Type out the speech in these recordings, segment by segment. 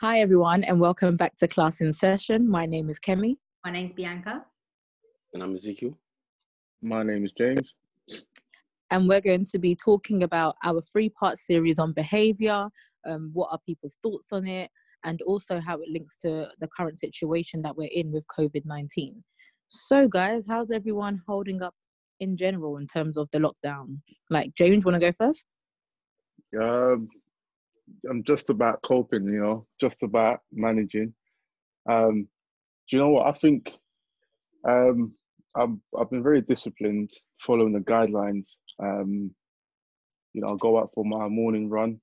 Hi, everyone, and welcome back to Class in Session. My name is Kemi. My name is Bianca. And I'm Ezekiel. My name is James. And we're going to be talking about our three part series on behavior, um, what are people's thoughts on it, and also how it links to the current situation that we're in with COVID 19. So, guys, how's everyone holding up in general in terms of the lockdown? Like, James, want to go first? Um, I'm just about coping, you know, just about managing. Um, do you know what? I think um, I'm, I've been very disciplined, following the guidelines. Um, you know, I go out for my morning run.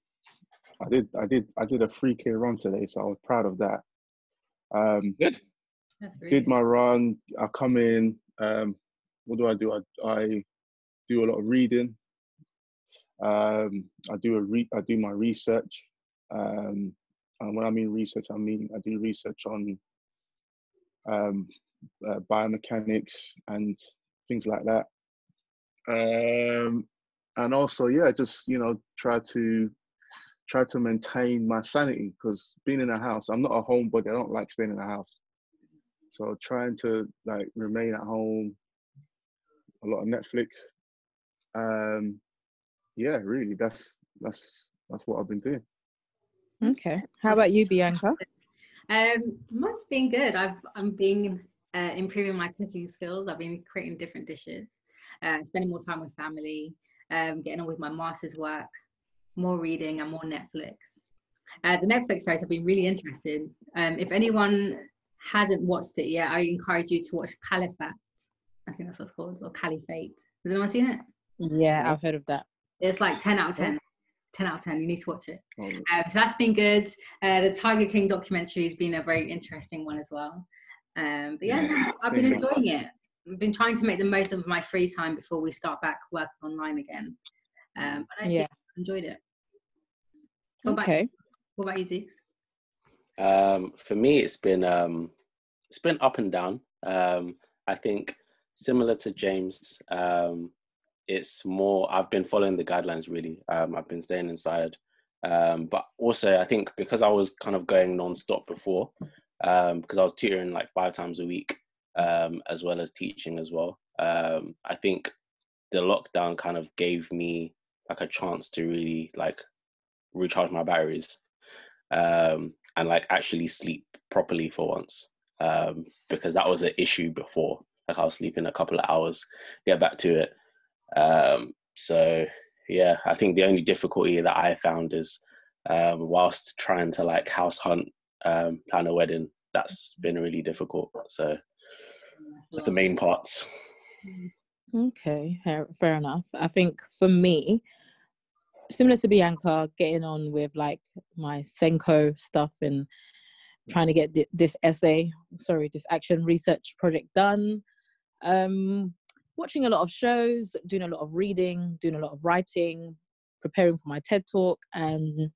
I did, I did, I did a 3k run today, so I was proud of that. Um, Good. did my run. I come in. Um, what do I do? I, I do a lot of reading. Um, I do a re- I do my research. Um, and when I mean research, I mean I do research on um, uh, biomechanics and things like that. Um, and also, yeah, just you know, try to try to maintain my sanity because being in a house, I'm not a homebody. I don't like staying in a house. So trying to like remain at home, a lot of Netflix. Um, yeah, really, that's that's that's what I've been doing. Okay. How about you, Bianca? Um, mine's been good. I've I'm being uh, improving my cooking skills. I've been creating different dishes, uh, spending more time with family, um, getting on with my master's work, more reading, and more Netflix. Uh, the Netflix shows have been really interesting. Um, if anyone hasn't watched it yet, I encourage you to watch Caliphate. I think that's what it's called, or Caliphate. Has anyone seen it? Yeah, I've heard of that. It's like 10 out of 10. 10 out of 10. You need to watch it. Oh, Um, so that's been good. Uh, the Tiger King documentary has been a very interesting one as well. Um, but yeah, Yeah, I've been same. enjoying it. I've been trying to make the most of my free time before we start back working online again. Um, but I actually Yeah. enjoyed it. What about, Okay. what about you, Zeke? Um, for me, it's been um, it's been up and down. Um, I think similar to James, um, it's more. I've been following the guidelines really. Um, I've been staying inside, um, but also I think because I was kind of going non-stop before, um, because I was tutoring like five times a week, um, as well as teaching as well. Um, I think the lockdown kind of gave me like a chance to really like recharge my batteries um, and like actually sleep properly for once um, because that was an issue before. Like I was sleeping a couple of hours, get back to it. Um, so yeah, I think the only difficulty that I found is um, whilst trying to like house hunt, um, plan a wedding, that's been really difficult. So that's the main parts. Okay, fair, enough. I think for me, similar to Bianca, getting on with like my SENCo stuff and trying to get this essay, sorry, this action research project done. Um, watching a lot of shows, doing a lot of reading, doing a lot of writing, preparing for my TED talk, and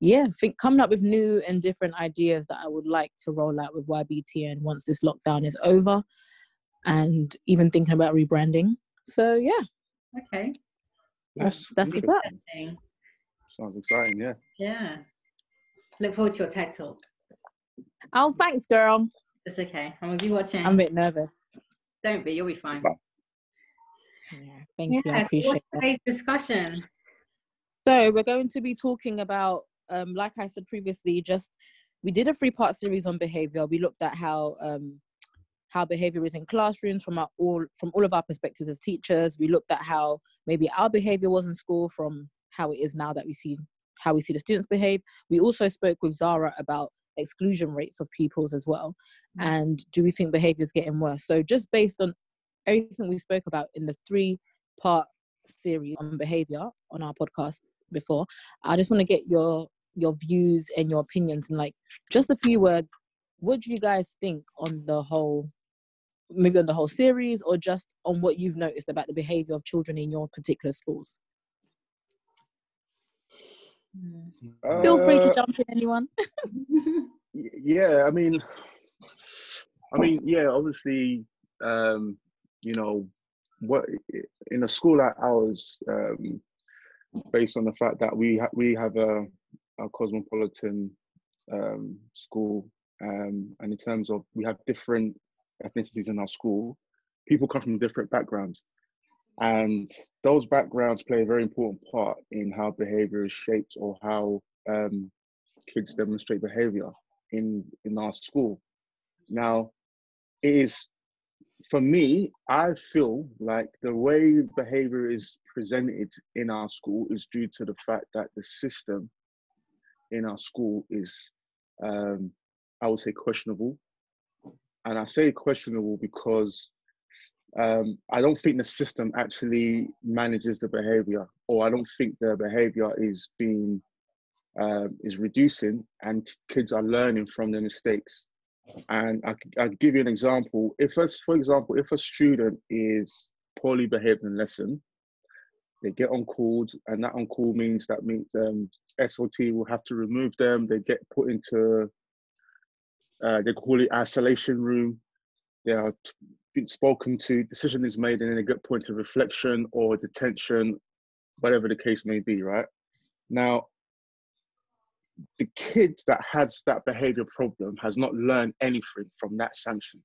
yeah, think coming up with new and different ideas that I would like to roll out with YBTN once this lockdown is over, and even thinking about rebranding. So yeah, Okay. that's that's good. that. Sounds exciting, yeah. Yeah. Look forward to your TED talk. Oh, thanks, girl. It's okay. I'm gonna be watching. I'm a bit nervous. Don't be. You'll be fine. Yeah, thank you. I appreciate what's that. today's discussion? So we're going to be talking about, um, like I said previously, just we did a three-part series on behavior. We looked at how um, how behavior is in classrooms from our all from all of our perspectives as teachers. We looked at how maybe our behavior was in school from how it is now that we see how we see the students behave. We also spoke with Zara about exclusion rates of pupils as well. Mm. And do we think behavior is getting worse? So just based on everything we spoke about in the three part series on behavior on our podcast before, I just want to get your your views and your opinions and like just a few words. What do you guys think on the whole maybe on the whole series or just on what you've noticed about the behavior of children in your particular schools? Mm. Feel free to Uh, jump in anyone. Yeah i mean i mean yeah obviously um you know what in a school like ours um based on the fact that we ha- we have a, a cosmopolitan um, school, um, and in terms of we have different ethnicities in our school, people come from different backgrounds, and those backgrounds play a very important part in how behavior is shaped or how um, kids demonstrate behavior in in our school. Now, it is for me, I feel like the way behavior is presented in our school is due to the fact that the system in our school is, um, I would say, questionable. And I say questionable because um, I don't think the system actually manages the behavior, or I don't think the behavior is being uh, is reducing, and kids are learning from their mistakes. And I, I'll give you an example. If, a, for example, if a student is poorly behaved in lesson, they get on called, and that on call means that means um, SOT will have to remove them. They get put into, uh, they call it isolation room. They are spoken to, decision is made, and then they get put into reflection or detention, whatever the case may be, right? Now, the kid that has that behavior problem has not learned anything from that sanction.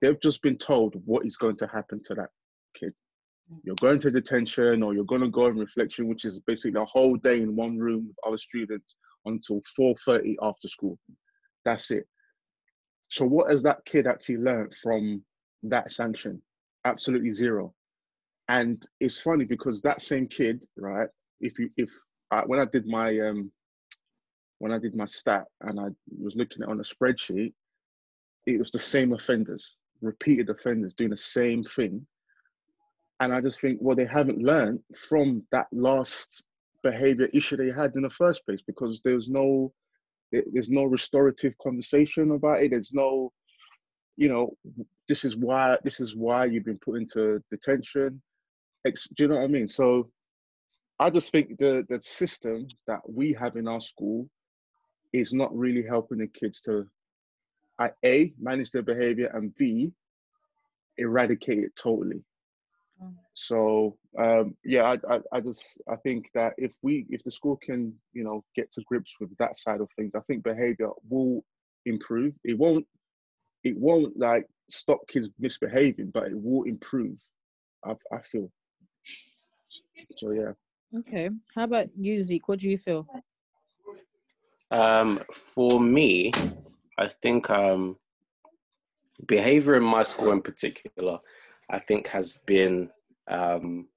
They've just been told what is going to happen to that kid. You're going to detention or you're going to go in reflection, which is basically a whole day in one room with other students until 4.30 after school. That's it. So what has that kid actually learned from that sanction? Absolutely zero. And it's funny because that same kid, right? If you if uh, when I did my um when I did my stat and I was looking at on a spreadsheet, it was the same offenders, repeated offenders doing the same thing. And I just think, well, they haven't learned from that last behavior issue they had in the first place because there's no there's no restorative conversation about it. There's no, you know, this is why this is why you've been put into detention. Do you know what I mean? So I just think the the system that we have in our school is not really helping the kids to a manage their behavior and b eradicate it totally. Mm. so um, yeah I, I, I just i think that if we if the school can you know get to grips with that side of things i think behavior will improve. It won't it won't like stop kids misbehaving but it will improve i, I feel. So yeah. Okay. How about you zeke? What do you feel um, for me, I think um, behavior in my school in particular, I think has been um,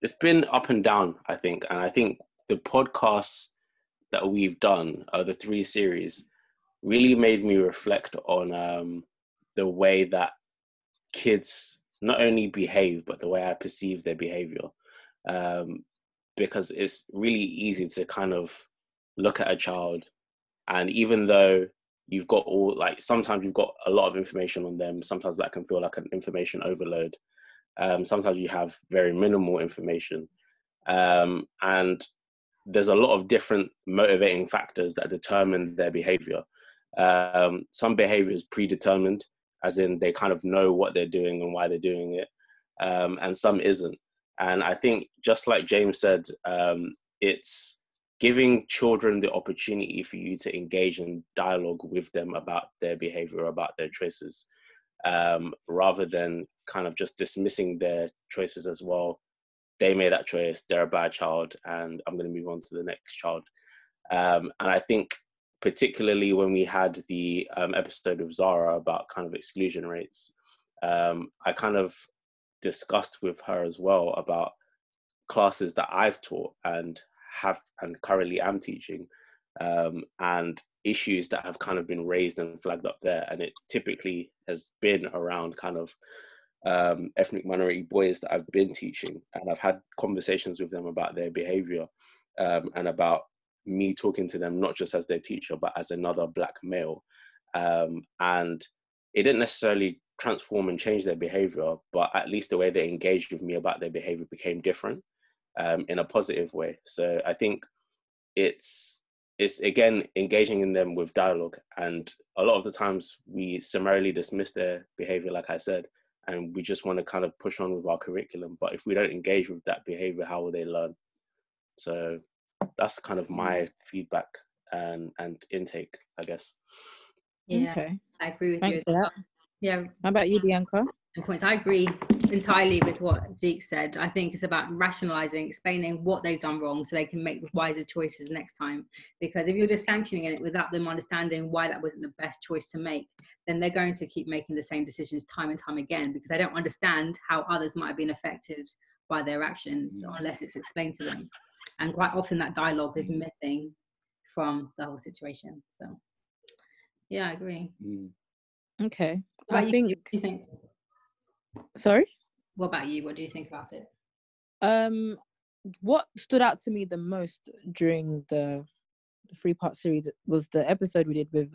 it's been up and down. I think, and I think the podcasts that we've done, uh, the three series, really made me reflect on um, the way that kids not only behave, but the way I perceive their behavior. Um, because it's really easy to kind of look at a child and even though you've got all like sometimes you've got a lot of information on them sometimes that can feel like an information overload. Um, sometimes you have very minimal information. Um, and there's a lot of different motivating factors that determine their behavior. Um, some behavior is predetermined as in they kind of know what they're doing and why they're doing it um, and some isn't. And i think just like james said um, it's giving children the opportunity for you to engage in dialogue with them about their behavior, about their choices, um, rather than kind of just dismissing their choices as well. They made that choice, they're a bad child, and I'm going to move on to the next child. Um, and I think, particularly when we had the um, episode of Zara about kind of exclusion rates, um, I kind of discussed with her as well about classes that I've taught and have and currently am teaching um, and issues that have kind of been raised and flagged up there. And it typically has been around kind of um, ethnic minority boys that I've been teaching. And I've had conversations with them about their behavior um, and about me talking to them not just as their teacher but as another black male. Um, and it didn't necessarily transform and change their behavior but at least the way they engaged with me about their behavior became different um, in a positive way. So I think it's it's again engaging in them with dialogue, and a lot of the times we summarily dismiss their behavior, like I said, and we just want to kind of push on with our curriculum. But if we don't engage with that behavior, how will they learn? So that's kind of my feedback and and intake, I guess. Yeah, Okay. I agree with Thanks you. for that. Yeah, How about you, Bianca? points. I agree entirely with what Zeke said. I think it's about rationalizing, explaining what they've done wrong so they can make wiser choices next time. Because if you're just sanctioning it without them understanding why that wasn't the best choice to make, then they're going to keep making the same decisions time and time again because they don't understand how others might have been affected by their actions unless it's explained to them. And quite often that dialogue is missing from the whole situation. So, yeah, I agree. Mm. Okay. I think. You think? Sorry. What about you? What do you think about it? Um, what stood out to me the most during the three part series was the episode we did with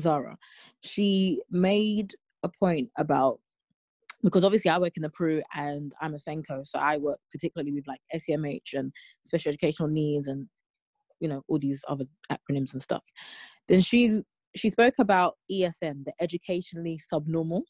Zara. She made a point about because obviously I work in the PRU and I'm a SENCo, so I work particularly with like SEMH and special educational needs and you know all these other acronyms and stuff. Then she she spoke about ESN, the educationally subnormal,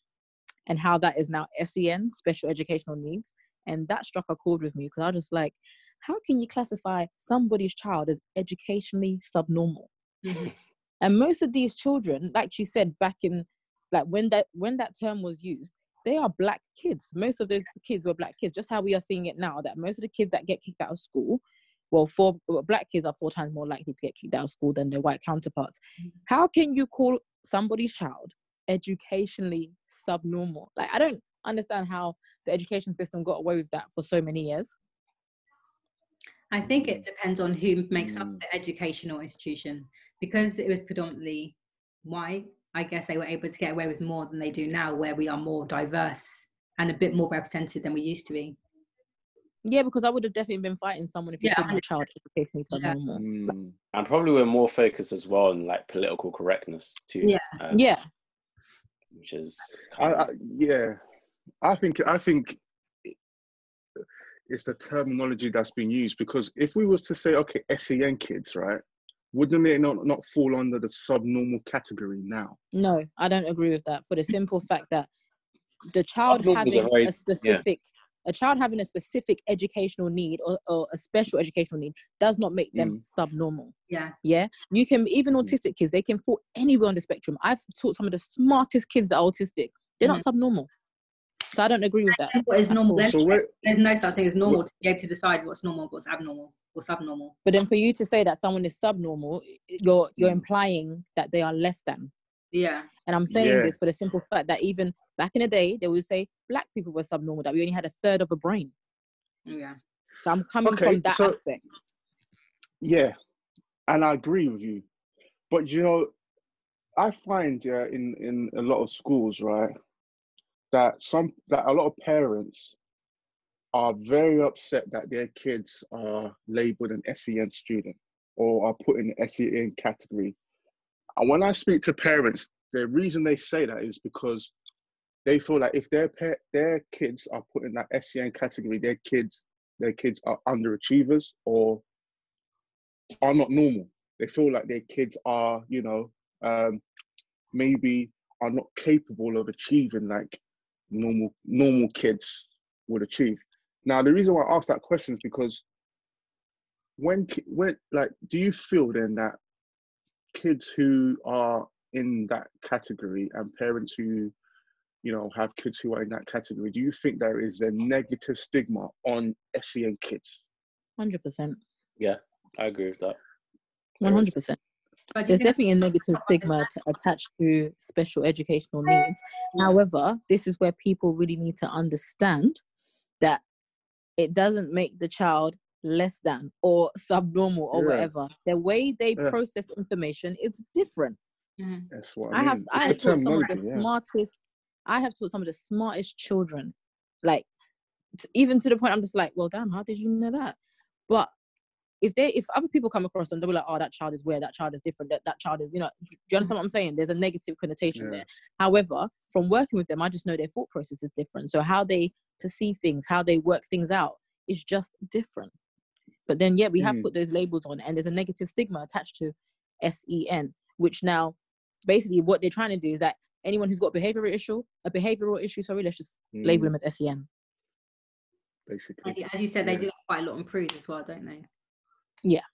and how that is now SEN, special educational needs and that struck a chord with me because I was just like, how can you classify somebody's child as educationally subnormal? Mhm. And most of these children, like she said back in, like when that when that term was used, they are black kids. Most of those kids were black kids. Just how we are seeing it now, that most of the kids that get kicked out of school, well, four well, black kids are four times more likely to get kicked out of school than their white counterparts. How can you call somebody's child educationally subnormal? Like I don't understand how the education system got away with that for so many years. I think it depends on who makes up Mm. the educational institution. Because it was predominantly white, I guess they were able to get away with more than they do now, where we are more diverse and a bit more represented than we used to be. Yeah, because I would have definitely been fighting someone if you Yeah, called my child educationally Yeah. subnormal. Mm. And probably we're more focused as well on like political correctness too. Yeah. um, Yeah, Which is I, kind I, of, yeah, I think I think it's the terminology that's been used because if we was to say okay SEN kids, right, wouldn't it not not fall under the subnormal category now? no, I don't agree with that for the simple fact that the child Subnormal is a having very- a specific a child having a specific educational need or, or a special educational need does not make them subnormal. Yeah. Yeah, you can even Mm. autistic kids they can fall anywhere on the spectrum. I've taught some of the smartest kids that are autistic. They're not subnormal, so I don't agree with that. What is normal? all. There's, So where, there's no such thing as normal to be able to decide what's normal, what's abnormal, what's abnormal. But then for you to say that someone is subnormal, you're you're Mm. implying that they are less than. Yeah. And I'm saying Yeah. this for the simple fact that even back in the day, they would say black people were subnormal, that we only had a third of a brain. Yeah. So I'm coming Okay, from that so- aspect. yeah, and I agree with you, but you know, I find yeah in in a lot of schools right that some that a lot of parents are very upset that their kids are labeled an SEN student or are put in the SEN category. And when I speak to parents, the reason they say that is because they feel like if their pa- their kids are put in that SEN category, their kids their kids are underachievers or are not normal. They feel like their kids are, you know, um, maybe are not capable of achieving like normal normal kids would achieve. Now, the reason why I ask that question is because when when like, do you feel then that kids who are in that category and parents who you know have kids who are in that category do you think there is a negative stigma on sen kids 100%. Yeah, I agree with that. 100%. But There's definitely a negative stigma to, attached to special educational needs. However, this is where people really need to understand that it doesn't make the child less than or subnormal or Yeah. whatever. The way they Yeah. process information is different. Mhm. that's what i, I mean have It's I have taught some of the yeah. smartest. I have taught some of the smartest children, like t- even to the point I'm just like, well, damn, how did you know that? But if they if other people come across them, they'll be like, oh, that child is weird, that child is different, that that child is, you know, do you understand what I'm saying? There's a negative connotation Yeah. there. However, from working with them, I just know their thought process is different. So how they perceive things, how they work things out is just different. But then, yeah, we have Mm. put those labels on, and there's a negative stigma attached to SEN, which now basically what they're trying to do is that anyone who's got a behavioral issue, a behavioral issue, sorry, let's just label Mm, them as E SEN. basically As you- as you said, they Yeah. do that quite a lot in PRUs as well, don't they? Yeah.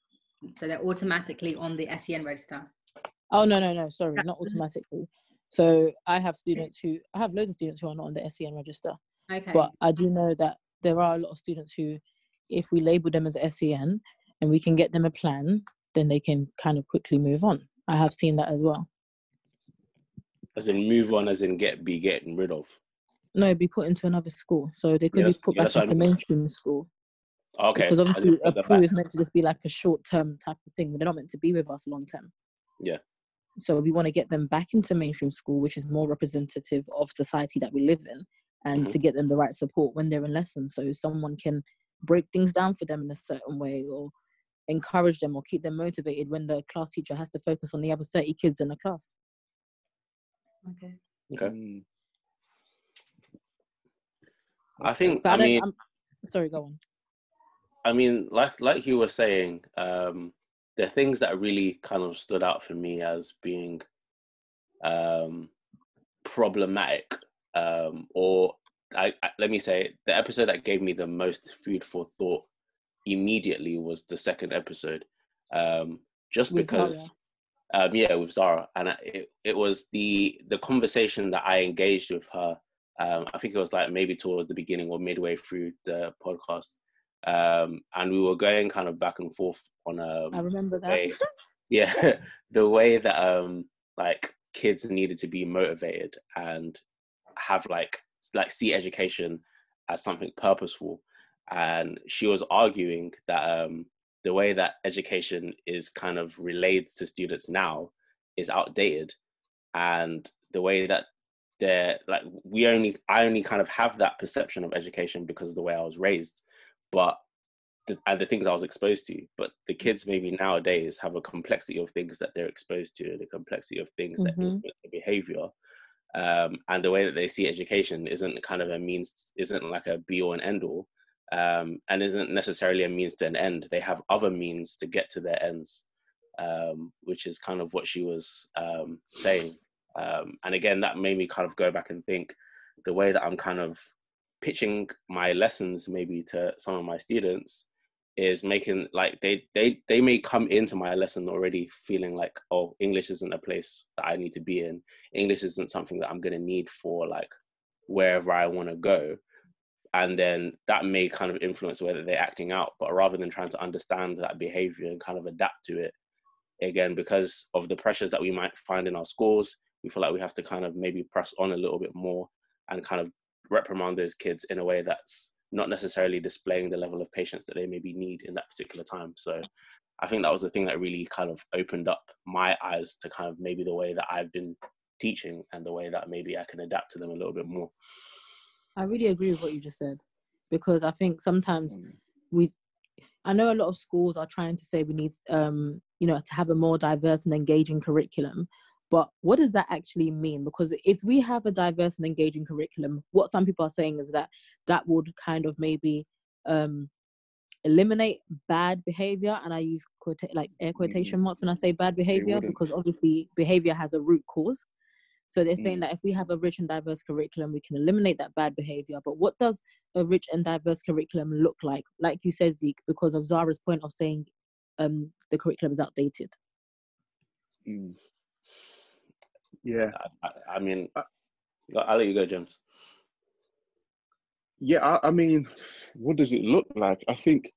So they're automatically on the SEN register. Oh no no no sorry not automatically. So I have students who I have loads of students who are not on the SEN register, Okay. but I do know that there are a lot of students who, if we label them as SEN and we can get them a plan, then they can kind of quickly move on. I have seen that as well. As in move on, as in get be getting rid of. No, be put into another school, so they could Yeah, be put yeah, back into mainstream school. Okay. because obviously a PRU is meant to just be like a short term type of thing. They're not meant to be with us long term. Yeah. So we want to get them back into mainstream school, which is more representative of society that we live in, and Mhm. to get them the right support when they're in lessons, so someone can break things down for them in a certain way, or encourage them, or keep them motivated when the class teacher has to focus on the other thirty kids in the class. Okay. Okay. Mm. I think. But I, I mean, I'm, sorry, go on. I mean, like like you were saying, um, the things that really kind of stood out for me as being um, problematic, um, or I, I, let me say, the episode that gave me the most food for thought immediately was the second episode, um, just because. Zara. Um, yeah, with Zara, and it, it was the the conversation that I engaged with her. Um, I think it was like maybe towards the beginning or midway through the podcast, um, and we were going kind of back and forth on a. I remember that. way, yeah, the way that um like kids needed to be motivated and have like like see education as something purposeful, and she was arguing that um the way that education is kind of relayed to students now is outdated, and the way that they're like we only I only kind of have that perception of education because of the way I was raised, but the, and the things I was exposed to. But the kids maybe nowadays have a complexity of things that they're exposed to, the complexity of things that Mhm. influence their behavior. Um, and the way that they see education isn't kind of a means, isn't like a be all and end all, um, and isn't necessarily a means to an end. They have other means to get to their ends, um, which is kind of what she was um, saying. Um, and again, that made me kind of go back and think the way that I'm kind of pitching my lessons maybe to some of my students is making like they they they may come into my lesson already feeling like oh english isn't a place that i need to be in english isn't something that i'm going to need for like wherever i want to go and then that may kind of influence that they're acting out but rather than trying to understand that behavior and kind of adapt to it again because of the pressures that we might find in our schools we feel like we have to kind of maybe press on a little bit more and kind of reprimand those kids in a way that's not necessarily displaying the level of patience that they maybe need in that particular time. So I think that was the thing that really kind of opened up my eyes to kind of maybe the way that I've been teaching and the way that maybe I can adapt to them a little bit more. I really agree with what you just said because I think sometimes Mm. we I know a lot of schools are trying to say we need um you know to have a more diverse and engaging curriculum but what does that actually mean? Because if we have a diverse and engaging curriculum what some people are saying is that that would kind of maybe um eliminate bad behavior and i use quota- like air quotation marks when i say bad behavior because obviously behavior has a root cause so they're saying Mm. that if we have a rich and diverse curriculum, we can eliminate that bad behavior. But what does a rich and diverse curriculum look like? Like you said, Zeke, because of Zara's point of saying um, the curriculum is outdated. Mm. Yeah, I, I, I mean, I'll let you go, James. yeah. I, I mean, what does it look like? I think.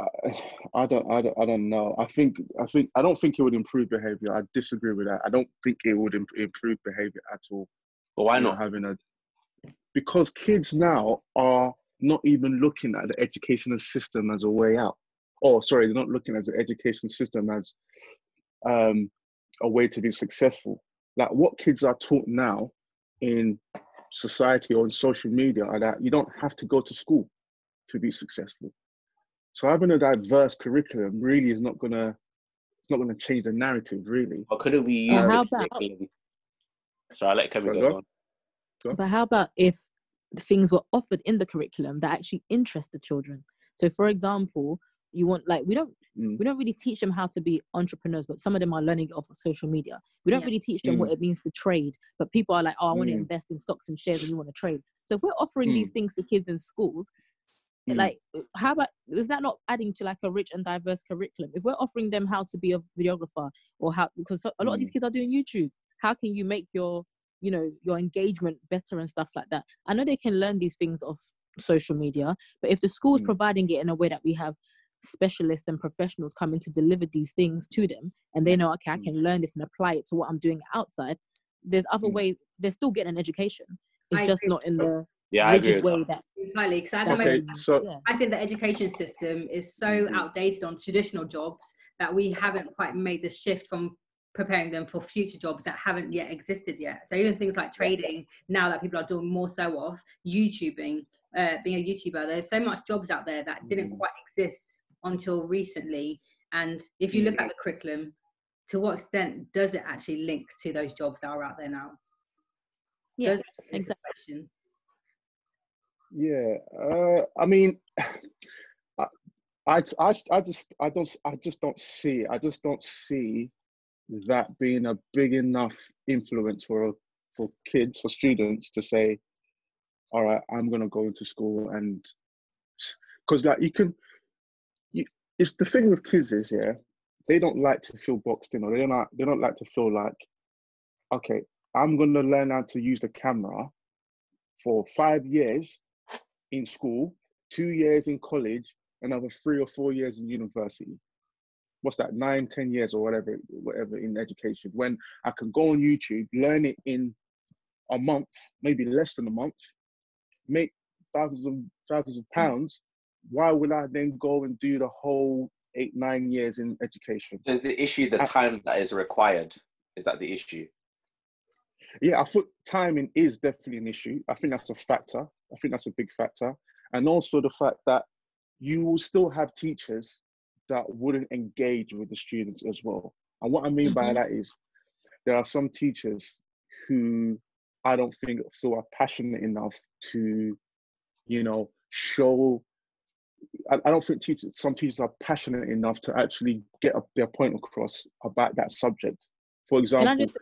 I, I don't. I don't. I don't know. I think. I think. I don't think it would improve behavior. I disagree with that. I don't think it would imp- improve behavior at all. But why not? having a because kids now are not even looking at the educational system as a way out. Oh, sorry, they're not looking at the education system as um, a way to be successful. Like what kids are taught now in society or in social media are that you don't have to go to school to be successful. So having a diverse curriculum really is not gonna it's not gonna change the narrative really. Or couldn't we Or use how the about- curriculum? So I'll let Kevin Sorry, go go on. Sure. But how about if things were offered in the curriculum that actually interest the children? So, for example, you want like we don't Mm. we don't really teach them how to be entrepreneurs, but some of them are learning it off of social media. We don't Yeah. really teach them Mm. what it means to trade, but people are like, oh, I want to Mm. invest in stocks and shares, and you want to trade. So, if we're offering these Mm. things to kids in schools, Mm. like how about is that not adding to like a rich and diverse curriculum if we're offering them how to be a videographer or how because a lot of these Mm. kids are doing youtube how can you make your you know your engagement better and stuff like that i know they can learn these things off social media but if the school is Mm. providing it in a way that we have specialists and professionals coming to deliver these things to them and they know okay i Mm. can learn this and apply it to what i'm doing outside there's other Mm. ways they're still getting an education it's I just agree. not in the Yeah, I agree. rigid way that. that entirely because at the Okay, moment so yeah I think the education system is so Mhm. outdated on traditional jobs that we haven't quite made the shift from preparing them for future jobs that haven't yet existed yet. So even things like trading, now that people are doing more so of YouTubing, uh, being a YouTuber, there's so much jobs out there that didn't Mhm. quite exist until recently. And if you look at the curriculum, to what extent does it actually link to those jobs that are out there now? Yeah, Does it? It's a exactly. Yeah, uh, I mean, I, I, I, I just, I don't, I just don't see, I just don't see that being a big enough influence for for kids, for students to say, all right, I'm gonna go into school and, because like you can, you, it's the thing with kids is yeah, they don't like to feel boxed in, or they don't, like, they don't like to feel like, okay, I'm gonna learn how to use the camera for five years in school, two years in college, another three or four years in university. What's that? Nine, ten years or whatever, whatever in education. When I can go on YouTube, learn it in a month, maybe less than a month, make thousands of thousands of hmm. pounds. Why would I then go and do the whole eight, nine years in education? Is the issue the I- time that is required? Is that the issue? Yeah, I thought timing is definitely an issue. I think that's a factor. I think that's a big factor. And also the fact that you will still have teachers that wouldn't engage with the students as well. And what I mean by Mhm. that is there are some teachers who I don't think feel are passionate enough to, you know, show. I, I don't think teachers, some teachers are passionate enough to actually get up their point across about that subject. For example, I just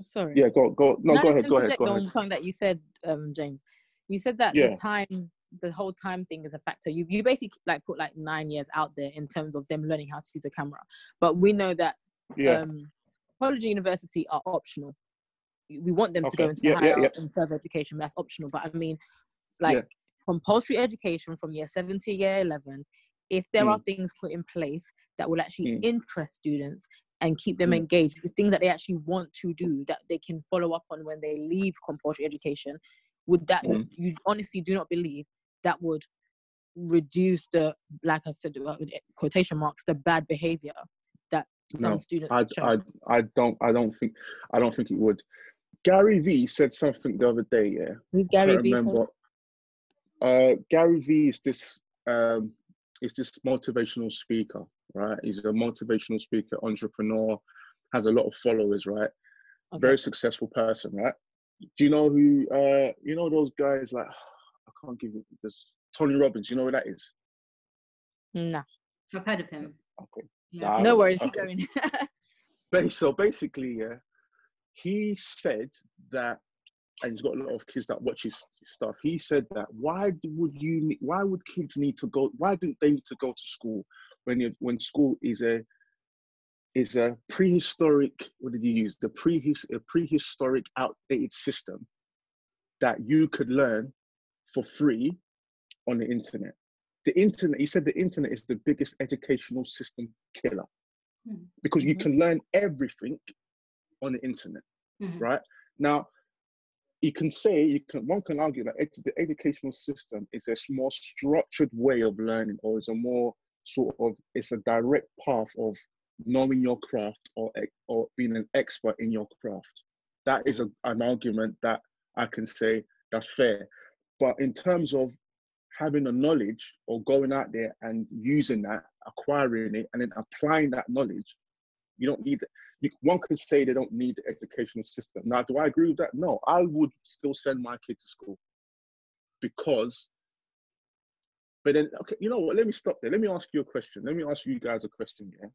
sorry? yeah, go go no, Can I go just ahead, go ahead, go ahead. something that you said, um, James. You said that Yeah. the time, the whole time thing is a factor. You you basically like put like nine years out there in terms of them learning how to use a camera, but we know that Yeah, um, college and university are optional. We want them to go into Yeah, higher yeah. and further education. but That's optional. But I mean, like compulsory education from year seven to year eleven. If there Mm. are things put in place that will actually Mm. interest students and keep them Mm. engaged with things that they actually want to do that they can follow up on when they leave compulsory education, would that Mm. you honestly do not believe that would reduce the like I said uh, quotation marks the bad behavior that some no, students I, show? I, I don't, I don't think, I don't think it would. Gary Vee said something the other day. Yeah, Who's Gary Vee? remember. Uh, Gary Vee is this, um, is this motivational speaker, right? He's a motivational speaker, entrepreneur, has a lot of followers, right? Okay. Very successful person, right? Do you know who? Uh, you know those guys like I can't give it this Tony Robbins. You know who that is? Nah. I've heard of him. Okay. Yeah. Nah. No worries, keep okay. going. So basically, yeah, he said that, and he's got a lot of kids that watch his stuff. He said that why would you? ne- Why would kids need to go? Why do they need to go to school when you, when school is a is a prehistoric? What did you use? The prehis a prehistoric, outdated system that you could learn for free on the internet. The internet. He said the internet is the biggest educational system killer Mhm. because you Mhm. can learn everything on the internet, Mhm. right? Now, you can say you can one can argue that edu- the educational system is a more structured way of learning, or it's a more sort of it's a direct path of knowing your craft or or being an expert in your craft. That is a, an argument that I can say that's fair. But in terms of having the knowledge or going out there and using that, acquiring it, and then applying that knowledge, you don't need. You, one could say they don't need the educational system. Now, do I agree with that? No, I would still send my kid to school because. But then, okay, you know what? Let me stop there. Let me ask you a question. Let me ask you guys a question. Yeah.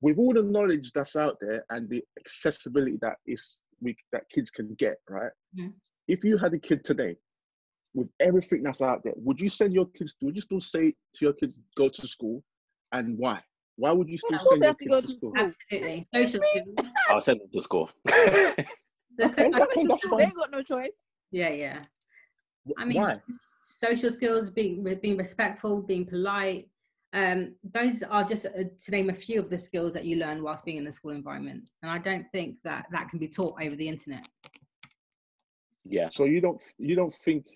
With all the knowledge that's out there and the accessibility that is we that kids can get, right? Mhm. If you had a kid today, with everything that's out there, would you send your kids? Would you still say to your kids go to school, and why? Why would you still Of send your kids go to to school? school. Absolutely. Social skills. I'll send them to school. The Okay, so- Coming to school, they fine. ain't got no choice. yeah, yeah. I mean, why? social skills, being being respectful, being polite. Um, those are just uh, to name a few of the skills that you learn whilst being in the school environment. And I don't think that that can be taught over the internet. yeah. So you don't you don't think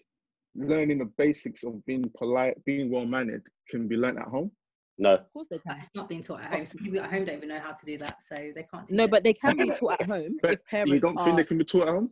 learning the basics of being polite, being well mannered, can be learned at home? No. Of course they can. It's not being taught at home. Some people at home don't even know how to do that, so they can't. teach No, it. but they can be taught at home But if parents you don't are. think they can be taught at home?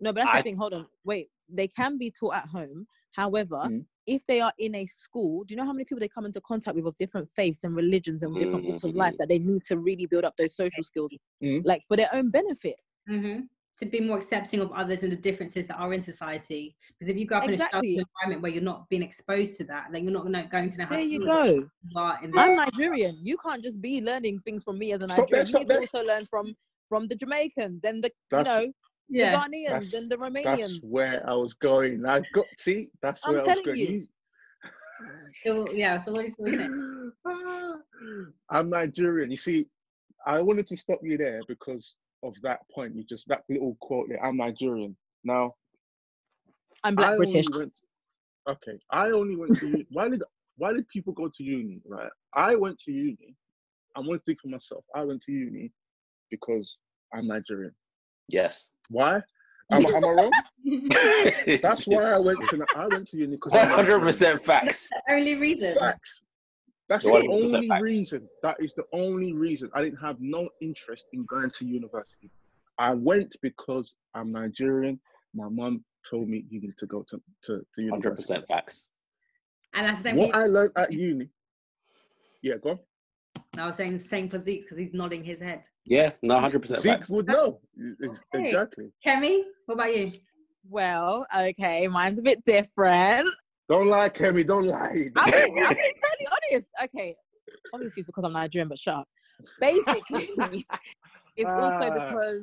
No, but that's I- the thing. Hold on. Wait. They can be taught at home. However, Mm. If they are in a school, do you know how many people they come into contact with of different faiths and religions and different walks of life Mm. that they need to really build up those social skills, Mm. like for their own benefit? hmm to be more accepting of others and the differences that are in society. Because if you grow up Exactly. in a sheltered environment where you're not being exposed to that, then you're not gonna- know how There to you go. with who are in I'm Nigerian. You can't just be learning things from me as a Stop there, Nigerian. stop you need to also learn from from the Jamaicans and the That's- you know yeah. the Ghanaians and the Romanians. That's where I was going. I got see. That's I'm where I was telling going. you. So yeah. So what is what is it? I'm Nigerian. You see, I wanted to stop you there because of that point. You just that little quote there. I'm Nigerian. Now, I'm black I British. Only went, okay, I only went to uni. why did why did people go to uni? Right, I went to uni. I'm going to speak for myself. I went to uni because I'm Nigerian. Yes. Why? Am, am I wrong? That's why I went to I went to uni because One hundred percent facts. That's the only reason. Facts. That's The the 100% only facts. reason. That is the only reason. I didn't have no interest in going to university. I went because I'm Nigerian. My mum told me you need to go to, to, to Hundred university. percent facts. And that's the same. What for I learned at uni. Yeah, go on. You. I was saying the same for Zeke because he's nodding his head. Yeah. No. Hundred percent Zeke facts. would know. Okay. Exactly. Kemi, what about you? Well, okay, mine's a bit different. Don't lie, Kemi. Don't lie. I'm being, I'm being totally honest. Okay, obviously it's because I'm Nigerian, but shut up. Basically, it's also Ah. because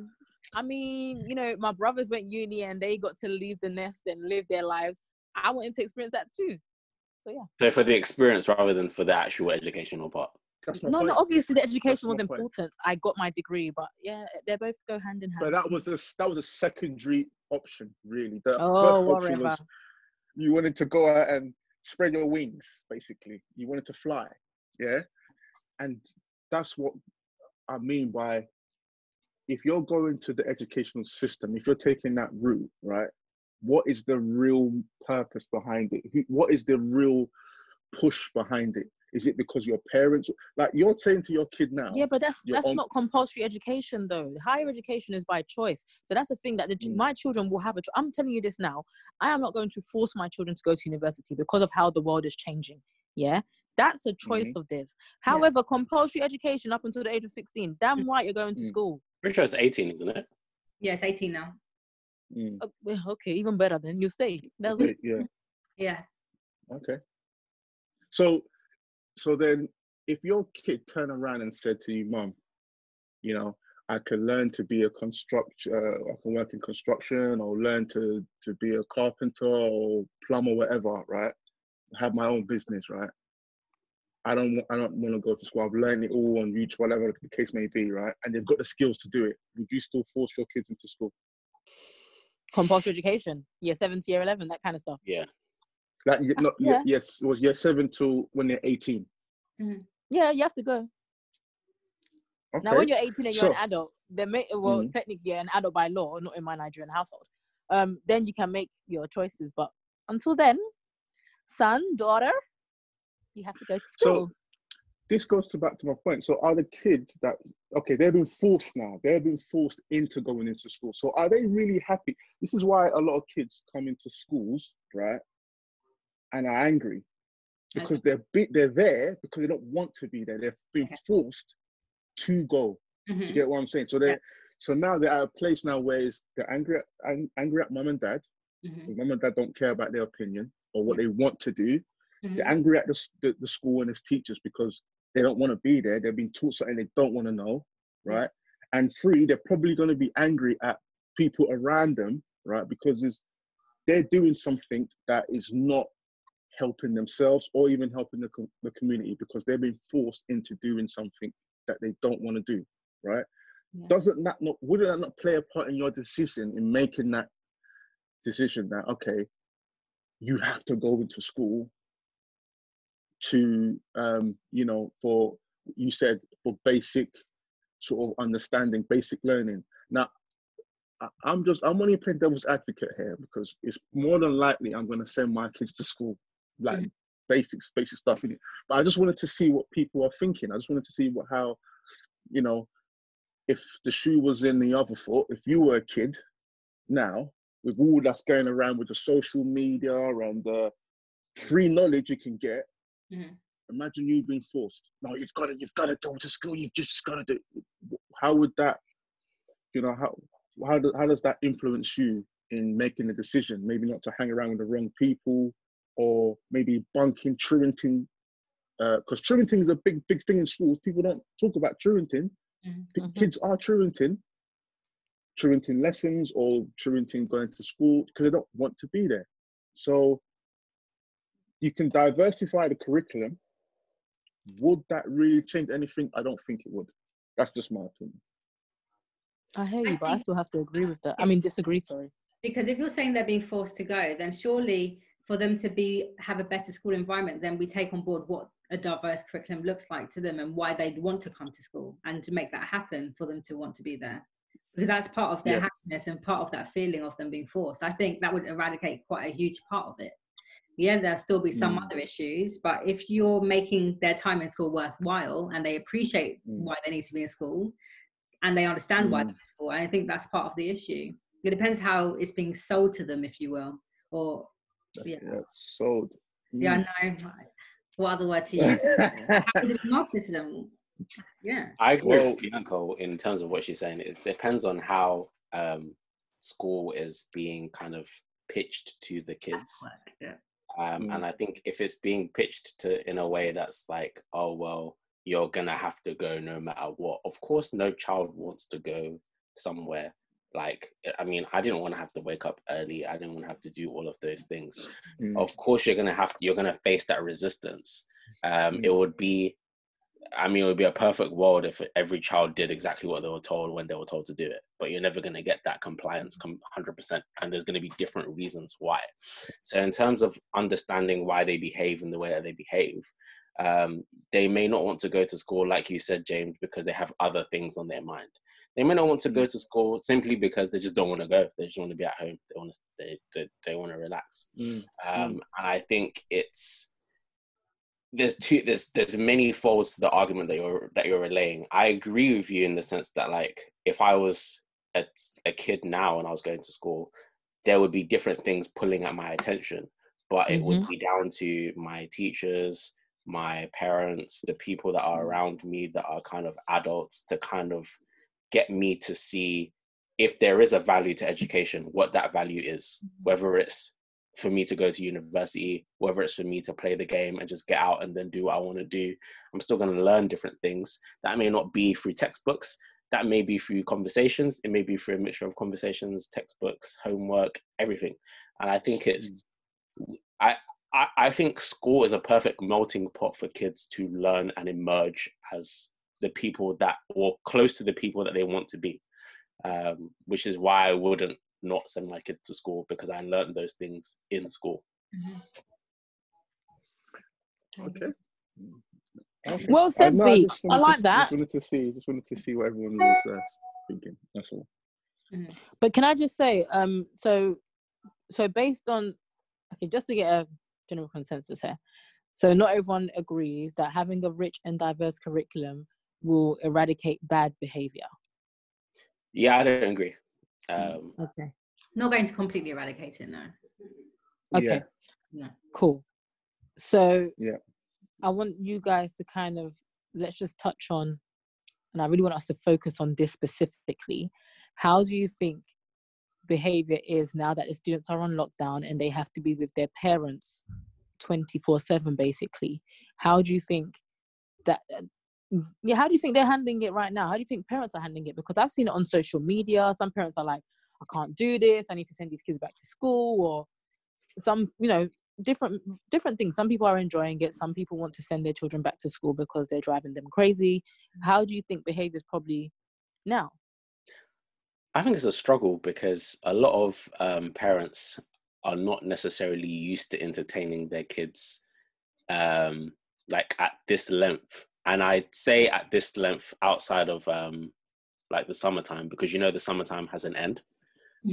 I mean, you know, my brothers went uni and they got to leave the nest and live their lives. I wanted to experience that too. So yeah. So for the experience rather than for the actual educational part. No, point. no, obviously the education was my point. important. I got my degree, but yeah, they both go hand in hand. But that was a that was a secondary option, really. The oh, first option whatever. was you wanted to go out and spread your wings, basically. You wanted to fly, yeah. And that's what I mean by if you're going to the educational system, if you're taking that route, right? What is the real purpose behind it? What is the real push behind it? Is it because your parents, like you're saying to your kid now? Yeah, but that's that's own- not compulsory education though. Higher education is by choice. So that's the thing that the, Mm. my children will have a. Cho- I'm telling you this now. I am not going to force my children to go to university because of how the world is changing. Yeah, that's a choice Mm-hmm. of this. However, compulsory education up until the age of 16. Damn right, you're going to Mm. school. Pretty sure it's eighteen, isn't it? Yeah, it's 18 now. Mm, Uh, okay, even better then. You stay. That's okay, yeah. Yeah. Okay. So, so then, if your kid turned around and said to you, "Mom, you know, I can learn to be a construct, uh, I can work in construction, or learn to to be a carpenter or plumber, whatever, right? Have my own business, right? I don't, wa- I don't want to go to school. I've learned it all on YouTube, whatever the case may be, right? And they've got the skills to do it. Would you still force your kids into school? compulsory education. Year seven to year eleven, that kind of stuff. Yeah. Like, not, Yeah. ye- yes, it was year seven to when they're eighteen. Yeah, you have to go. Okay. Now, when you're 18 and you're So- an adult, they make well, Mhm. technically an adult by law, not in my Nigerian household. Um, then you can make your choices. But until then, son, daughter, you have to go to school. So, this goes to back to my point. So are the kids that okay, they've been forced now, they've been forced into going into school. So are they really happy? This is why a lot of kids come into schools, right? And are angry. Because they're big they're there because they don't want to be there. They've been Okay. forced to go. Do Mhm. you get what I'm saying? So they Yeah. so now they're at a place now where it's, they're angry at ang- angry at mum and dad. Mhm. because Mum and dad don't care about their opinion or what they want to do. They're angry at the, the, the school and its teachers because they don't want to be there. They've been taught something they don't want to know, right? And three, they're probably going to be angry at people around them, right? Because there's they're doing something that is not helping themselves or even helping the, com- the community because they've been forced into doing something that they don't want to do, right? Yeah. Doesn't that not, wouldn't that not play a part in your decision in making that decision that, okay, you have to go into school to, um, you know, for, you said, for basic sort of understanding, basic learning. Now, I'm just I'm only playing devil's advocate here because it's more than likely I'm going to send my kids to school like mm-hmm. basics, basic stuff in it. But I just wanted to see what people are thinking. I just wanted to see what how, you know, if the shoe was in the other foot, if you were a kid now, with all that's going around with the social media and the free knowledge you can get, mm-hmm. imagine you being forced. No, you've got to, you've got to go to school. You've just got to do. How would that, you know, how how, do, how does that influence you in making a decision? Maybe not to hang around with the wrong people, or maybe bunking, truanting, because uh, truanting is a big, big thing in schools. People don't talk about truanting. Mm-hmm. Kids are truanting, truanting lessons or truanting going to school because they don't want to be there. So you can diversify the curriculum. Would that really change anything? I don't think it would. That's just my opinion. I hear you, I but I still have to agree with that. I mean, disagree. Sorry. Because if you're saying they're being forced to go, then surely for them to be have a better school environment, then we take on board what a diverse curriculum looks like to them and why they'd want to come to school and to make that happen for them to want to be there because that's part of their yeah. happiness and part of that feeling of them being forced i think that would eradicate quite a huge part of it yeah there'll still be some mm. other issues but if you're making their time in school worthwhile and they appreciate mm. why they need to be in school and they understand mm. why they're in school i think that's part of the issue it depends how it's being sold to them if you will or yeah. yeah sold. Yeah, mm. I know. What other word to use? How to market them? Yeah. I agree well, with Bianca in terms of what she's saying. It depends on how um, school is being kind of pitched to the kids. Yeah. Um, mm. And I think if it's being pitched to in a way that's like, oh well, you're gonna have to go no matter what. Of course, no child wants to go somewhere like i mean i didn't want to have to wake up early i didn't want to have to do all of those things mm. of course you're gonna have to, you're gonna face that resistance um mm. it would be i mean it would be a perfect world if every child did exactly what they were told when they were told to do it but you're never going to get that compliance 100% and there's going to be different reasons why so in terms of understanding why they behave in the way that they behave um, they may not want to go to school like you said james because they have other things on their mind they may not want to go to school simply because they just don't want to go. They just want to be at home. They want to they they, they want to relax. Mm. Um, mm. And I think it's there's two there's there's many folds to the argument that you're that you're relaying. I agree with you in the sense that like if I was a, a kid now and I was going to school, there would be different things pulling at my attention, but it mm-hmm. would be down to my teachers, my parents, the people that are mm. around me that are kind of adults to kind of get me to see if there is a value to education, what that value is, mm-hmm. whether it's for me to go to university, whether it's for me to play the game and just get out and then do what I want to do. I'm still going to learn different things. That may not be through textbooks. That may be through conversations. It may be through a mixture of conversations, textbooks, homework, everything. And I think it's, mm. I, I, I think school is a perfect melting pot for kids to learn and emerge as the people that or close to the people that they want to be um, which is why i wouldn't not send my kid to school because i learned those things in school mm-hmm. okay well said, uh, Z. I, I like to, that. Just wanted to see, just wanted to see what everyone was uh, thinking. That's all. Mm-hmm. But can I just say, um, so, so based on, okay, just to get a general consensus here. So not everyone agrees that having a rich and diverse curriculum will eradicate bad behavior? Yeah, I don't agree. Mm, um, okay. Not going to completely eradicate it, no. Okay. Yeah. Cool. So yeah, I want you guys to kind of let's just touch on, and I really want us to focus on this specifically. How do you think behavior is now that the students are on lockdown and they have to be with their parents 24 7 basically how do you think that yeah how do you think they're handling it right now? How do you think parents are handling it? Because i've seen it on social media. Some parents are like i can't do this. I need to send these kids back to school or some you know different different things. Some people are enjoying it. Some people want to send their children back to school because they're driving them crazy. How do you think behavior is probably now? I think it's a struggle because a lot of um, parents are not necessarily used to entertaining their kids um, like at this length. And I'd say at this length outside of um, like the summertime, because you know the summertime has an end.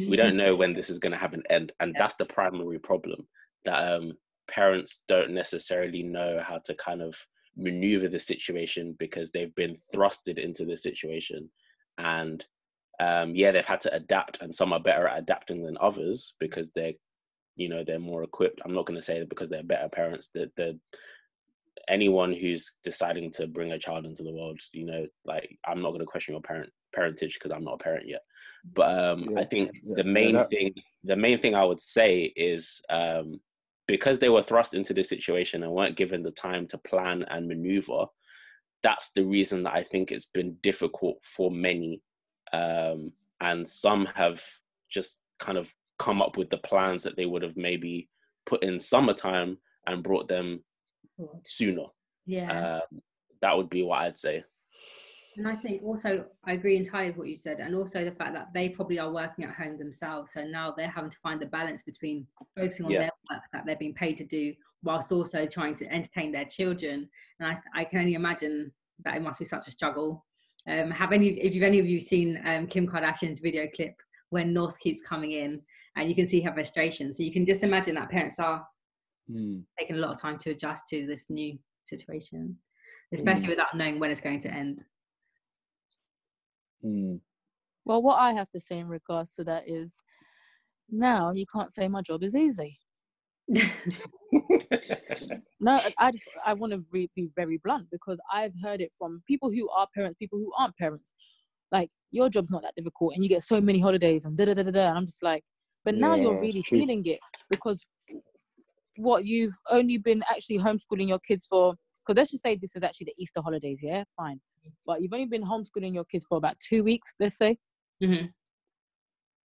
We don't know when this is going to have an end, and that's the primary problem that um, parents don't necessarily know how to kind of maneuver the situation because they've been thrusted into the situation and um, yeah, they've had to adapt, and some are better at adapting than others because they're, you know, they're more equipped. I'm not going to say that because they're better parents. That the anyone who's deciding to bring a child into the world, you know, like I'm not going to question your parent parentage because I'm not a parent yet. But um, yeah, I think yeah, the main yeah, that... thing, the main thing I would say is um, because they were thrust into this situation and weren't given the time to plan and maneuver. That's the reason that I think it's been difficult for many um, and some have just kind of come up with the plans that they would have maybe put in summertime and brought them sooner. Yeah, um, that would be what I'd say. And I think also I agree entirely with what you said, and also the fact that they probably are working at home themselves, so now they're having to find the balance between focusing on yeah. their work that they're being paid to do, whilst also trying to entertain their children. And I, I can only imagine that it must be such a struggle um, have any, if you've any of you seen um, Kim Kardashian's video clip when North keeps coming in, and you can see her frustration. So you can just imagine that parents are mm. taking a lot of time to adjust to this new situation, especially mm. without knowing when it's going to end. Mm. Well, what I have to say in regards to that is now you can't say my job is easy. no, I just I want to re- be very blunt because I've heard it from people who are parents, people who aren't parents. Like your job's not that difficult, and you get so many holidays and da da da da. And I'm just like, but now yeah, you're really feeling it because what you've only been actually homeschooling your kids for. Because let's just say this is actually the Easter holidays, yeah, fine. But you've only been homeschooling your kids for about two weeks, let's say. Mm-hmm.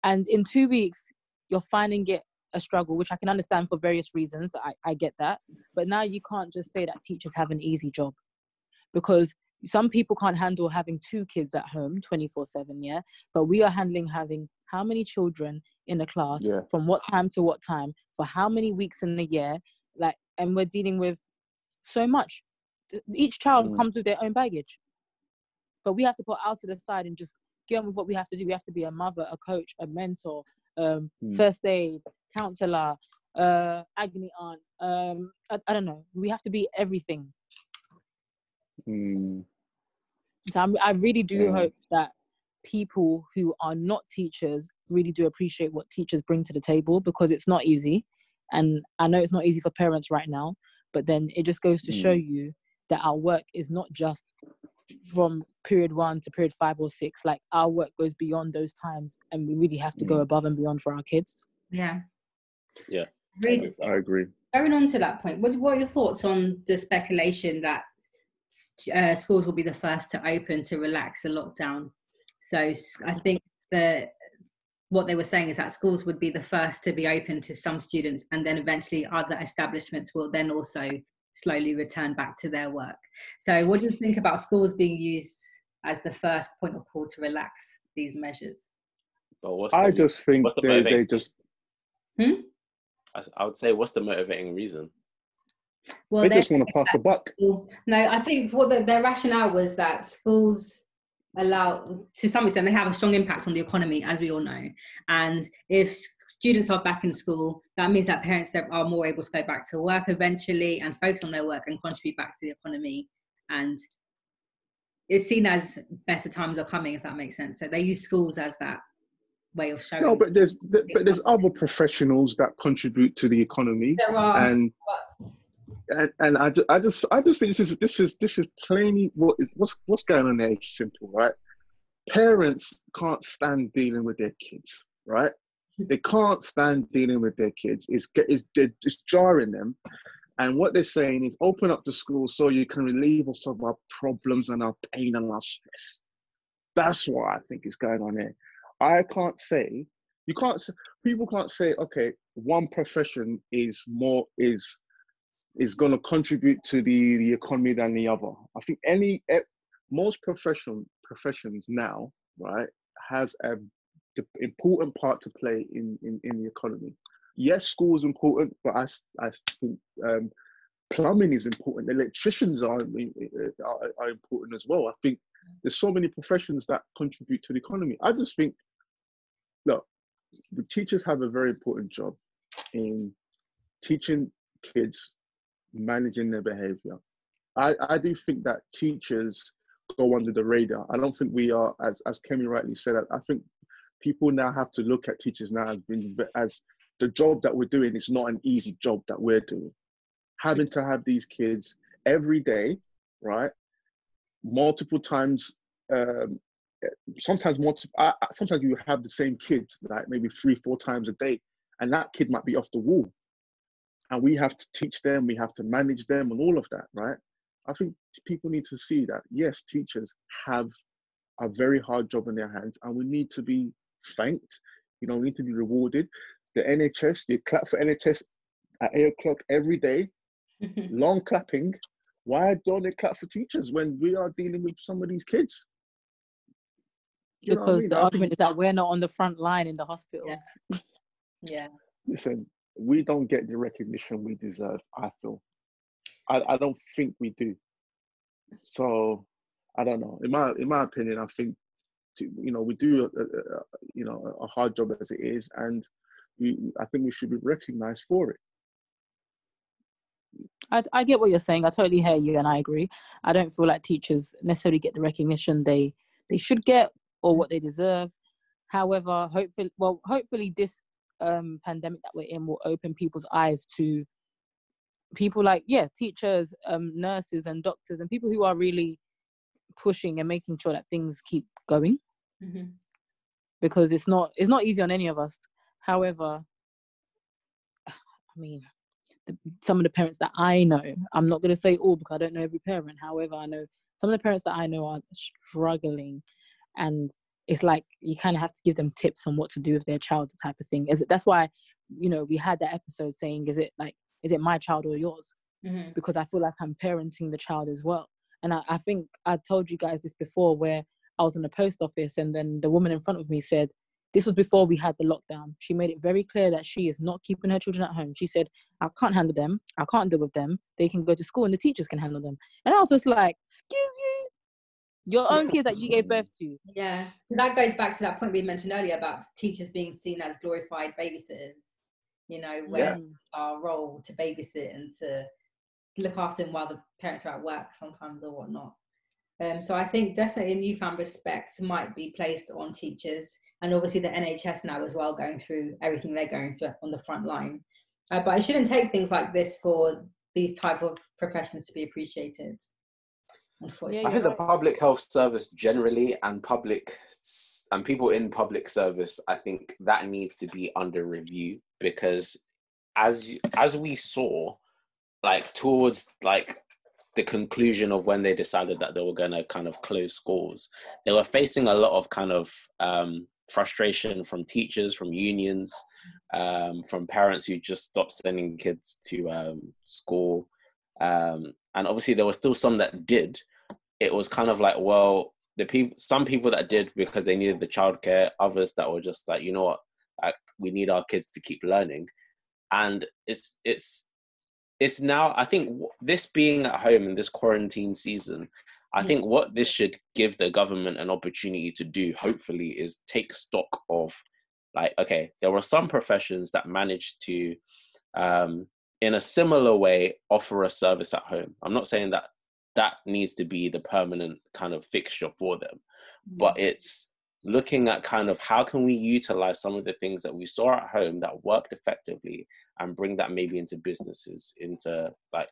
And in two weeks, you're finding it a struggle, which I can understand for various reasons. I, I get that. But now you can't just say that teachers have an easy job because some people can't handle having two kids at home 24 7 yeah but we are handling having how many children in a class yeah. from what time to what time for how many weeks in a year like and we're dealing with so much each child mm. comes with their own baggage but we have to put ours to the side and just get on with what we have to do we have to be a mother a coach a mentor um, mm. first aid counselor, uh, agony aunt. Um, I, I don't know. We have to be everything. Mm. So I'm, i really do yeah. hope that people who are not teachers really do appreciate what teachers bring to the table because it's not easy. And I know it's not easy for parents right now, but then it just goes to mm. show you that our work is not just from period one to period five or six. Like our work goes beyond those times, and we really have to mm. go above and beyond for our kids. Yeah, yeah. I agree. Going on to that point, what, what are your thoughts on the speculation that uh, schools will be the first to open to relax the lockdown? So I think that what they were saying is that schools would be the first to be open to some students, and then eventually other establishments will then also slowly return back to their work. So, what do you think about schools being used as the first point of call to relax these measures? Well, I the, just think the they, they just. Hmm? I would say, what's the motivating reason? Well, they just want to pass the buck. No, I think what the, their rationale was that schools allow, to some extent, they have a strong impact on the economy, as we all know. And if students are back in school, that means that parents are more able to go back to work eventually and focus on their work and contribute back to the economy. And it's seen as better times are coming, if that makes sense. So they use schools as that way of showing. No, but there's but there's other professionals that contribute to the economy, there are, and and, and I, I just I just think this is this is this is plainly what is what's what's going on there simple, right? Parents can't stand dealing with their kids, right? They can't stand dealing with their kids. It's it's, it's jarring them. And what they're saying is open up the school so you can relieve us of our problems and our pain and our stress. That's what I think is going on here. I can't say You can't. People can't say, okay, one profession is more is is going to contribute to the the economy than the other. I think any eh, most profession professions now, right, has a important part to play in in, in the economy. Yes, school is important, but I I think um, plumbing is important. Electricians are, eh, eh, are are important as well. I think there's so many professions that contribute to the economy. I just think, look, the teachers have a very important job in teaching kids managing their behavior. I, I do think that teachers go under the radar. I don't think we are, as as Kemi rightly said, I, I think people now have to look at teachers now as being as the job that we're doing is not an easy job that we're doing. Having to have these kids every day, right? Multiple times, um, sometimes multiple. Uh, sometimes you have the same kids, like maybe three, four times a day, and that kid might be off the wall and we have to teach them, we have to manage them, and all of that, right? I think people need to see that yes, teachers have a very hard job in their hands, and we need to be thanked. You know, we need to be rewarded. The NHS, you clap for NHS at eight o'clock every day, long clapping. Why don't they clap for teachers when we are dealing with some of these kids? You because I mean? the argument is that we're not on the front line in the hospitals. Yeah. yeah. Listen, we don't get the recognition we deserve. I feel, I, I don't think we do. So, I don't know. In my in my opinion, I think, to, you know, we do, a, a, you know, a hard job as it is, and we, I think we should be recognised for it. I, I get what you're saying. I totally hear you, and I agree. I don't feel like teachers necessarily get the recognition they they should get or what they deserve. However, hopefully, well, hopefully this um, pandemic that we're in will open people's eyes to people like yeah teachers um, nurses and doctors and people who are really pushing and making sure that things keep going. Mm-hmm. because it's not it's not easy on any of us. However i mean the, some of the parents that i know i'm not going to say all because i don't know every parent. However i know some of the parents that i know are struggling and it's like you kind of have to give them tips on what to do with their child type of thing. Is it that's why you know we had that episode saying is it like is it my child or yours? Mm-hmm. because i feel like i'm parenting the child as well. And I, I think i told you guys this before where i was in the post office and then the woman in front of me said this was before we had the lockdown. She made it very clear that she is not keeping her children at home. She said i can't handle them. I can't deal with them. They can go to school and the teachers can handle them. And i was just like excuse you your own kids that you gave birth to. Yeah, that goes back to that point we mentioned earlier about teachers being seen as glorified babysitters. You know, where yeah. our role to babysit and to look after them while the parents are at work sometimes or whatnot. Um, so I think definitely a newfound respect might be placed on teachers and obviously the NHS now as well, going through everything they're going through on the front line. Uh, but it shouldn't take things like this for these type of professions to be appreciated. I think the public health service generally and public and people in public service, I think that needs to be under review because as as we saw, like towards like the conclusion of when they decided that they were going to kind of close schools, they were facing a lot of kind of um, frustration from teachers, from unions, um, from parents who just stopped sending kids to um, school. Um, and obviously there were still some that did. It was kind of like well the people some people that did because they needed the childcare others that were just like you know what? Like, we need our kids to keep learning. And it's it's it's now i think this being at home in this quarantine season i think what this should give the government an opportunity to do hopefully is take stock of like okay there were some professions that managed to um in a similar way offer a service at home. I'm not saying that that needs to be the permanent kind of fixture for them mm-hmm. but it's looking at kind of how can we utilize some of the things that we saw at home that worked effectively and bring that maybe into businesses into like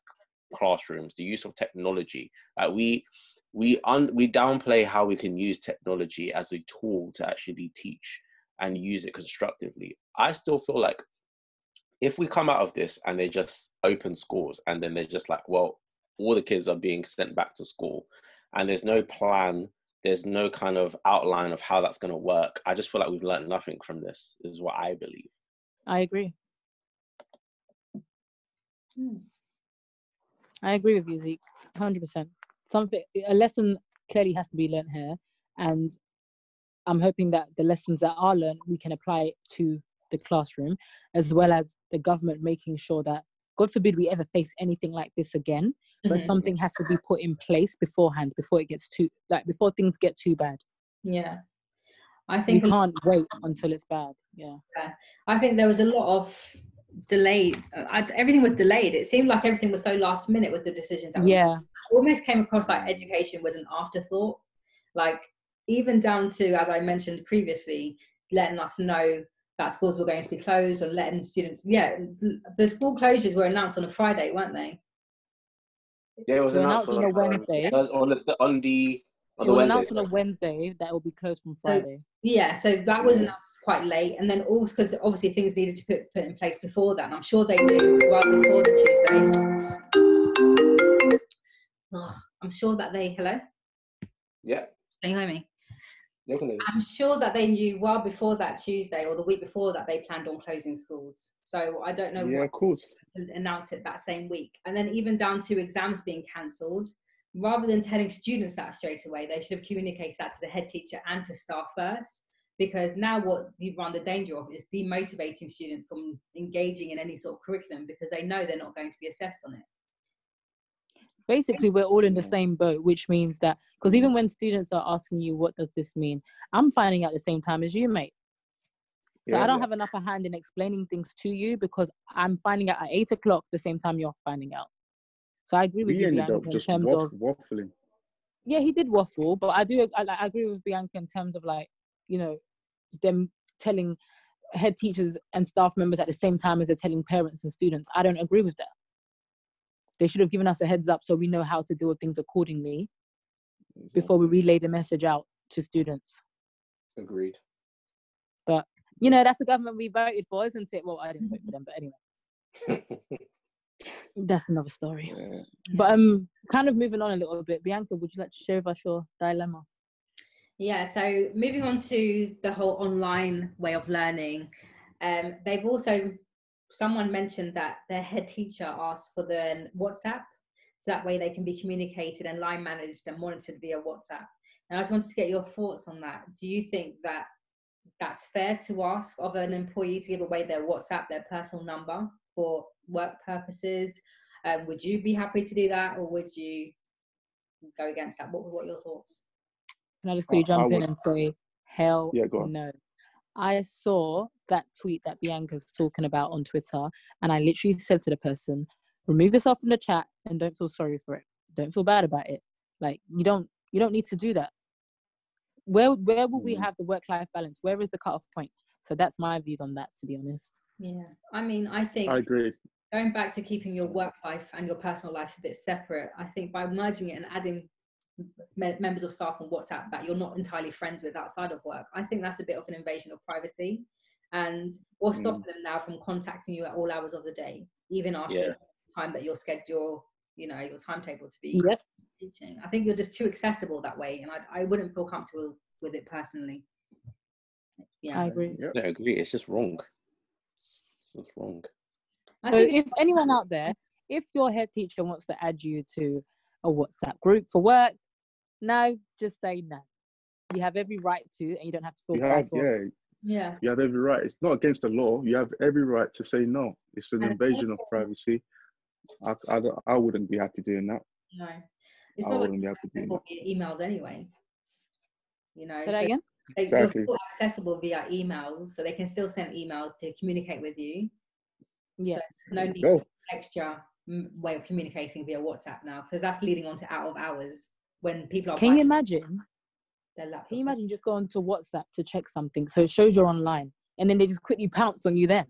classrooms the use of technology. Like we we un, we downplay how we can use technology as a tool to actually teach and use it constructively. I still feel like if we come out of this and they just open schools and then they're just like well all the kids are being sent back to school and there's no plan there's no kind of outline of how that's going to work. I just feel like we've learned nothing from this. Is what I believe. I agree. Hmm. I agree with you, Zeek. Hundred percent. Something a lesson clearly has to be learned here, and I'm hoping that the lessons that are learned we can apply to the classroom, as well as the government making sure that, God forbid, we ever face anything like this again. But Mhm. something has to be put in place beforehand, before it gets too like before things get too bad. Yeah. I think a can't wait until it's bad. Yeah. I think there was a lot of delayed. uh, I, everything was delayed. It seemed like everything was so last minute with the decisions. That Yeah. almost came across like education was an afterthought. Like even down to, as I mentioned previously, letting us know that schools were going to be closed or letting students. Yeah, the school closures were announced on a Friday, weren't they? Yeah, it was announced announced on, on a Wednesday. on, on the on the on It the was Wednesday. announced on a. Wednesday that it will be closed from Friday. Yeah, so that was announced quite late, and then also because obviously things needed to put put in place before that. And I'm sure they knew right before the Tuesday. Ugh, I'm sure that they hello. Yeah, Can you hear me? Definitely. I'm sure that they knew well before that Tuesday or the week before that they planned on closing schools. So I don't know Yeah, what of course. announce it that same week. And then even down to exams being cancelled, rather than telling students that straight away, they should have communicated that to the head teacher and to staff first. Because now what you run the danger of is demotivating students from engaging in any sort of curriculum because they know they're not going to be assessed on it. Basically, we're all in the same boat, which means that because even when students are asking you, what does this mean? I'm finding out at the same time as you, mate. So Yeah, I don't yeah. have an upper hand in explaining things to you because I'm finding out at eight o'clock the same time you're finding out. So I agree with We you, Bianca, in terms waff- of waffling. yeah, he did waffle, but I do I, I agree with Bianca in terms of like you know them telling head teachers and staff members at the same time as they're telling parents and students. I don't agree with that. They should have given us a heads up so we know how to deal with things accordingly before we relay the message out to students. Agreed. But you know, that's the government we voted for, isn't it? Well, I didn't vote for them, but anyway, that's another story. Yeah. But um, kind of moving on a little bit, Bianca, would you like to share with us your dilemma? Yeah, so moving on to the whole online way of learning, um, they've also, someone mentioned that their head teacher asked for the WhatsApp, so that way they can be communicated and line managed and monitored via WhatsApp. And I just wanted to get your thoughts on that. Do you think that that's fair to ask of an employee to give away their WhatsApp, their personal number for work purposes? Um, would you be happy to do that, or would you go against that? What, what are your thoughts? Can I just quickly I- I jump in would- and say, hell Yeah, go on. no. I saw that tweet that Bianca's talking about on Twitter, and I literally said to the person, remove yourself from the chat and don't feel sorry for it. Don't feel bad about it. Like you don't you don't need to do that. Where where will we Mm. have the work life balance? Where is the cutoff point? So that's my views on that, to be honest. Yeah, I mean, I think I agree. going back to keeping your work life and your personal life a bit separate, I think by merging it and adding me- members of staff on WhatsApp that you're not entirely friends with outside of work, I think that's a bit of an invasion of privacy. And what's Mm. them now from contacting you at all hours of the day, even after Yeah. the time that your schedule, you know, your timetable to be Yep. teaching. I think you're just too accessible that way, and I, I wouldn't feel comfortable with it personally. Yeah, I agree. Yeah. I agree. It's just wrong. It's just wrong. I So if anyone out there, if your head teacher wants to add you to a WhatsApp group for work, no, just say no. You have every right to, and you don't have to feel You bad have, for yeah, yeah, you have every right. It's not against the law. You have every right to say no. It's an And invasion of privacy. I, I, I wouldn't be happy doing that. no, it's I not like wouldn't be happy doing that. accessible via emails anyway. You know, Say that so again. they- Exactly. you're accessible via emails, so they can still send emails to communicate with you. Yes. So no need Go. for extra mm, way of communicating via WhatsApp now, because that's leading on to out of hours when people are Can you imagine? Their laptops. Can you imagine just going to WhatsApp to check something so it shows you're online, and then they just quickly pounce on you then?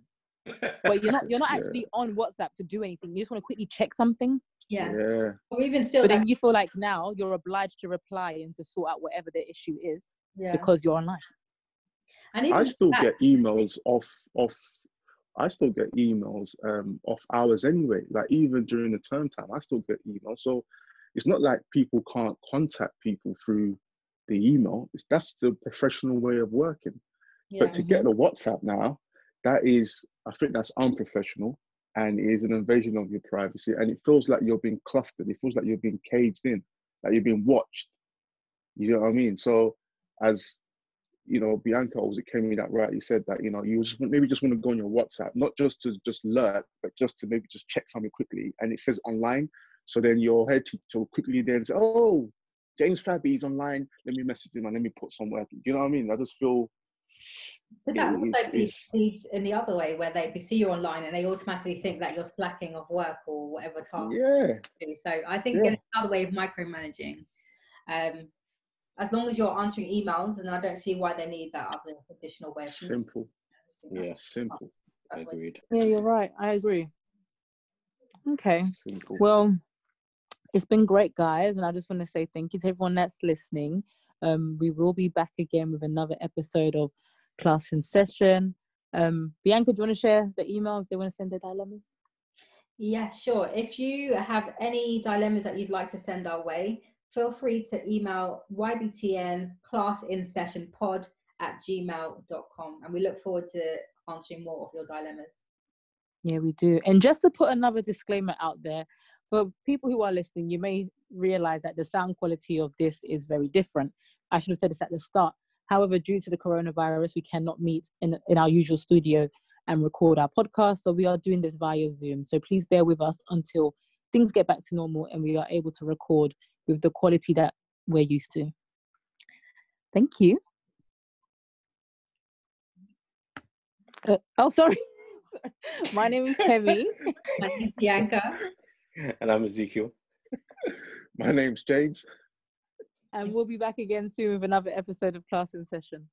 But you're not you're not Yeah. actually on WhatsApp to do anything. You just want to quickly check something, Yeah, Yeah. or even still, but that, then you feel like now you're obliged to reply and to sort out whatever the issue is yeah. because you're online. and even I still that, get emails off off. I still get emails um, off hours anyway. Like even during the term time, I still get emails. So it's not like people can't contact people through the email. It's, that's the professional way of working. Yeah. But to get the WhatsApp now, that is, I think that's unprofessional and it is an invasion of your privacy. And it feels like you're being clustered. It feels like you're being caged in, like you're being watched. You know what I mean? So, as you know, Bianca was it Kemi that right. You said that you know you just maybe just want to go on your WhatsApp, not just to just lurk, but just to maybe just check something quickly. And it says online, so then your head teacher will quickly then say, "Oh, James Fabby's online. Let me message him and let me put some work." You know what I mean? I just feel. But that it also is- be it's- perceived in the other way, where they see you online and they automatically think that you're slacking off work or whatever task. Yeah. So I think Yeah. it's another way of micromanaging. Um, as long as you're answering emails, and I don't see why they need that other additional way of simple. Yeah. simple, That's what- Agreed. Yeah, you're right. I agree. Okay. simple. Well, it's been great, guys, and I just want to say thank you to everyone that's listening. Um, we will be back again with another episode of Class in Session. Um, Bianca, do you want to share the email if they want to send their dilemmas? Yeah, sure. If you have any dilemmas that you'd like to send our way, feel free to email ybtn class in session pod at gmail.com and we look forward to answering more of your dilemmas. Yeah, we do. And just to put another disclaimer out there, for people who are listening, you may realize that the sound quality of this is very different. I should have said this at the start. However, due to the coronavirus, we cannot meet in, in our usual studio and record our podcast. So we are doing this via Zoom. So please bear with us until things get back to normal and we are able to record with the quality that we're used to. Thank you. Uh, oh, sorry. My name is Kemi. My name's Bianca. And I'm Ezekiel. My name's James. and we'll be back again soon with another episode of Class in Session.